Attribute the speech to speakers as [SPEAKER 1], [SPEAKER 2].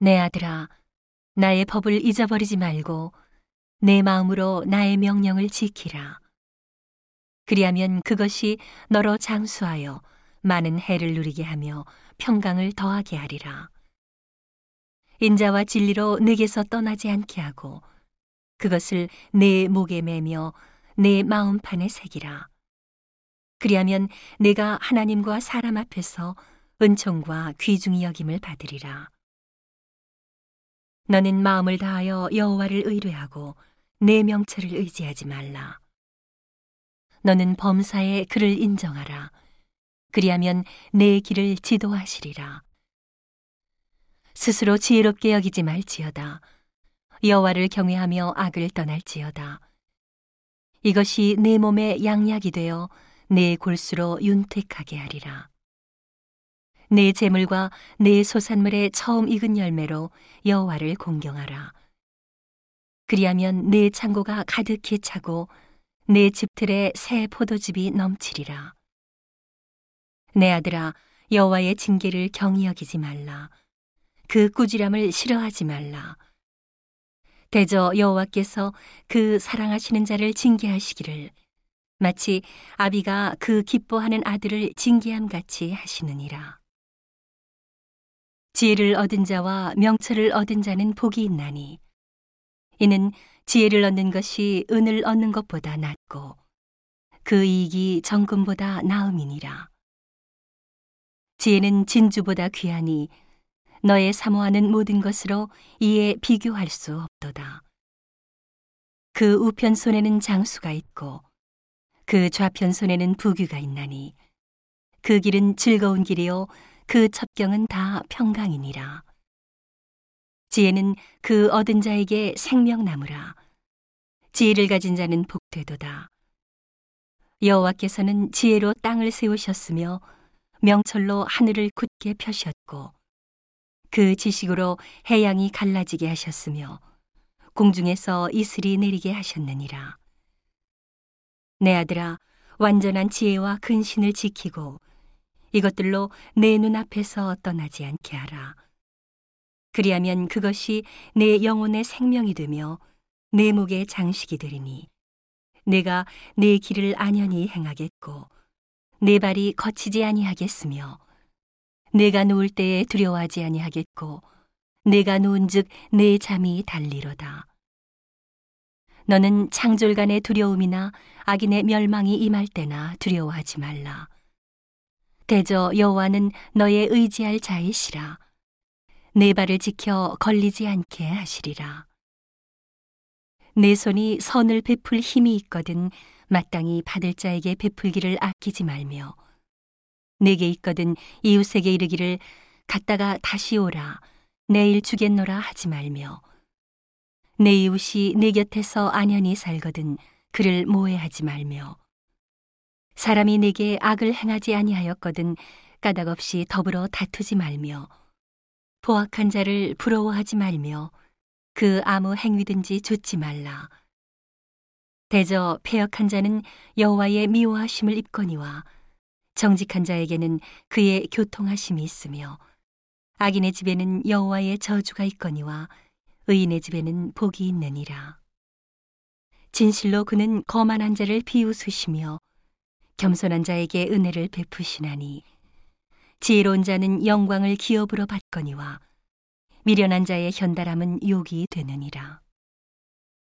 [SPEAKER 1] 내 아들아, 나의 법을 잊어버리지 말고 내 마음으로 나의 명령을 지키라. 그리하면 그것이 너로 장수하여 많은 해를 누리게 하며 평강을 더하게 하리라. 인자와 진리로 내게서 떠나지 않게 하고 그것을 내 목에 매며 내 마음판에 새기라. 그리하면 내가 하나님과 사람 앞에서 은총과 귀중히 여김을 받으리라. 너는 마음을 다하여 여호와를 의뢰하고 내 명철을 의지하지 말라. 너는 범사에 그를 인정하라. 그리하면 내 길을 지도하시리라. 스스로 지혜롭게 여기지 말지어다. 여호와를 경외하며 악을 떠날지어다. 이것이 내 몸에 양약이 되어 내 골수로 윤택하게 하리라. 내 재물과 내 소산물의 처음 익은 열매로 여호와를 공경하라. 그리하면 내 창고가 가득히 차고 내 집틀에 새 포도즙이 넘치리라. 내 아들아 여호와의 징계를 경히 여기지 말라. 그 꾸지람을 싫어하지 말라. 대저 여호와께서 그 사랑하시는 자를 징계하시기를 마치 아비가 그 기뻐하는 아들을 징계함 같이 하시느니라. 지혜를 얻은 자와 명철을 얻은 자는 복이 있나니 이는 지혜를 얻는 것이 은을 얻는 것보다 낫고 그 이익이 정금보다 나음이니라. 지혜는 진주보다 귀하니 너의 사모하는 모든 것으로 이에 비교할 수 없도다. 그 우편 손에는 장수가 있고 그 좌편 손에는 부귀가 있나니 그 길은 즐거운 길이요 그 첩경은 다 평강이니라. 지혜는 그 얻은 자에게 생명나무라. 지혜를 가진 자는 복되도다. 여호와께서는 지혜로 땅을 세우셨으며 명철로 하늘을 굳게 펴셨고 그 지식으로 해양이 갈라지게 하셨으며 공중에서 이슬이 내리게 하셨느니라. 내 아들아, 완전한 지혜와 근신을 지키고 이것들로 내 눈앞에서 떠나지 않게 하라. 그리하면 그것이 내 영혼의 생명이 되며 내 목의 장식이 되리니 내가 내 길을 안연히 행하겠고 내 발이 거치지 아니하겠으며 내가 누울 때에 두려워하지 아니하겠고 내가 누운즉 내 잠이 달리로다. 너는 창졸간의 두려움이나 악인의 멸망이 임할 때나 두려워하지 말라. 대저 여호와는 너의 의지할 자이시라. 내 발을 지켜 걸리지 않게 하시리라. 내 손이 선을 베풀 힘이 있거든 마땅히 받을 자에게 베풀기를 아끼지 말며 내게 있거든 이웃에게 이르기를 갔다가 다시 오라 내일 주겠노라 하지 말며 내 이웃이 내 곁에서 안연히 살거든 그를 모해하지 말며 사람이 내게 악을 행하지 아니하였거든 까닭 없이 더불어 다투지 말며 포악한 자를 부러워하지 말며 그 아무 행위든지 좋지 말라 대저 폐역한 자는 여호와의 미워하심을 입거니와 정직한 자에게는 그의 교통하심이 있으며 악인의 집에는 여호와의 저주가 있거니와 의인의 집에는 복이 있느니라. 진실로 그는 거만한 자를 비웃으시며 겸손한 자에게 은혜를 베푸시나니 지혜로운 자는 영광을 기업으로 받거니와 미련한 자의 현달함은 욕이 되느니라.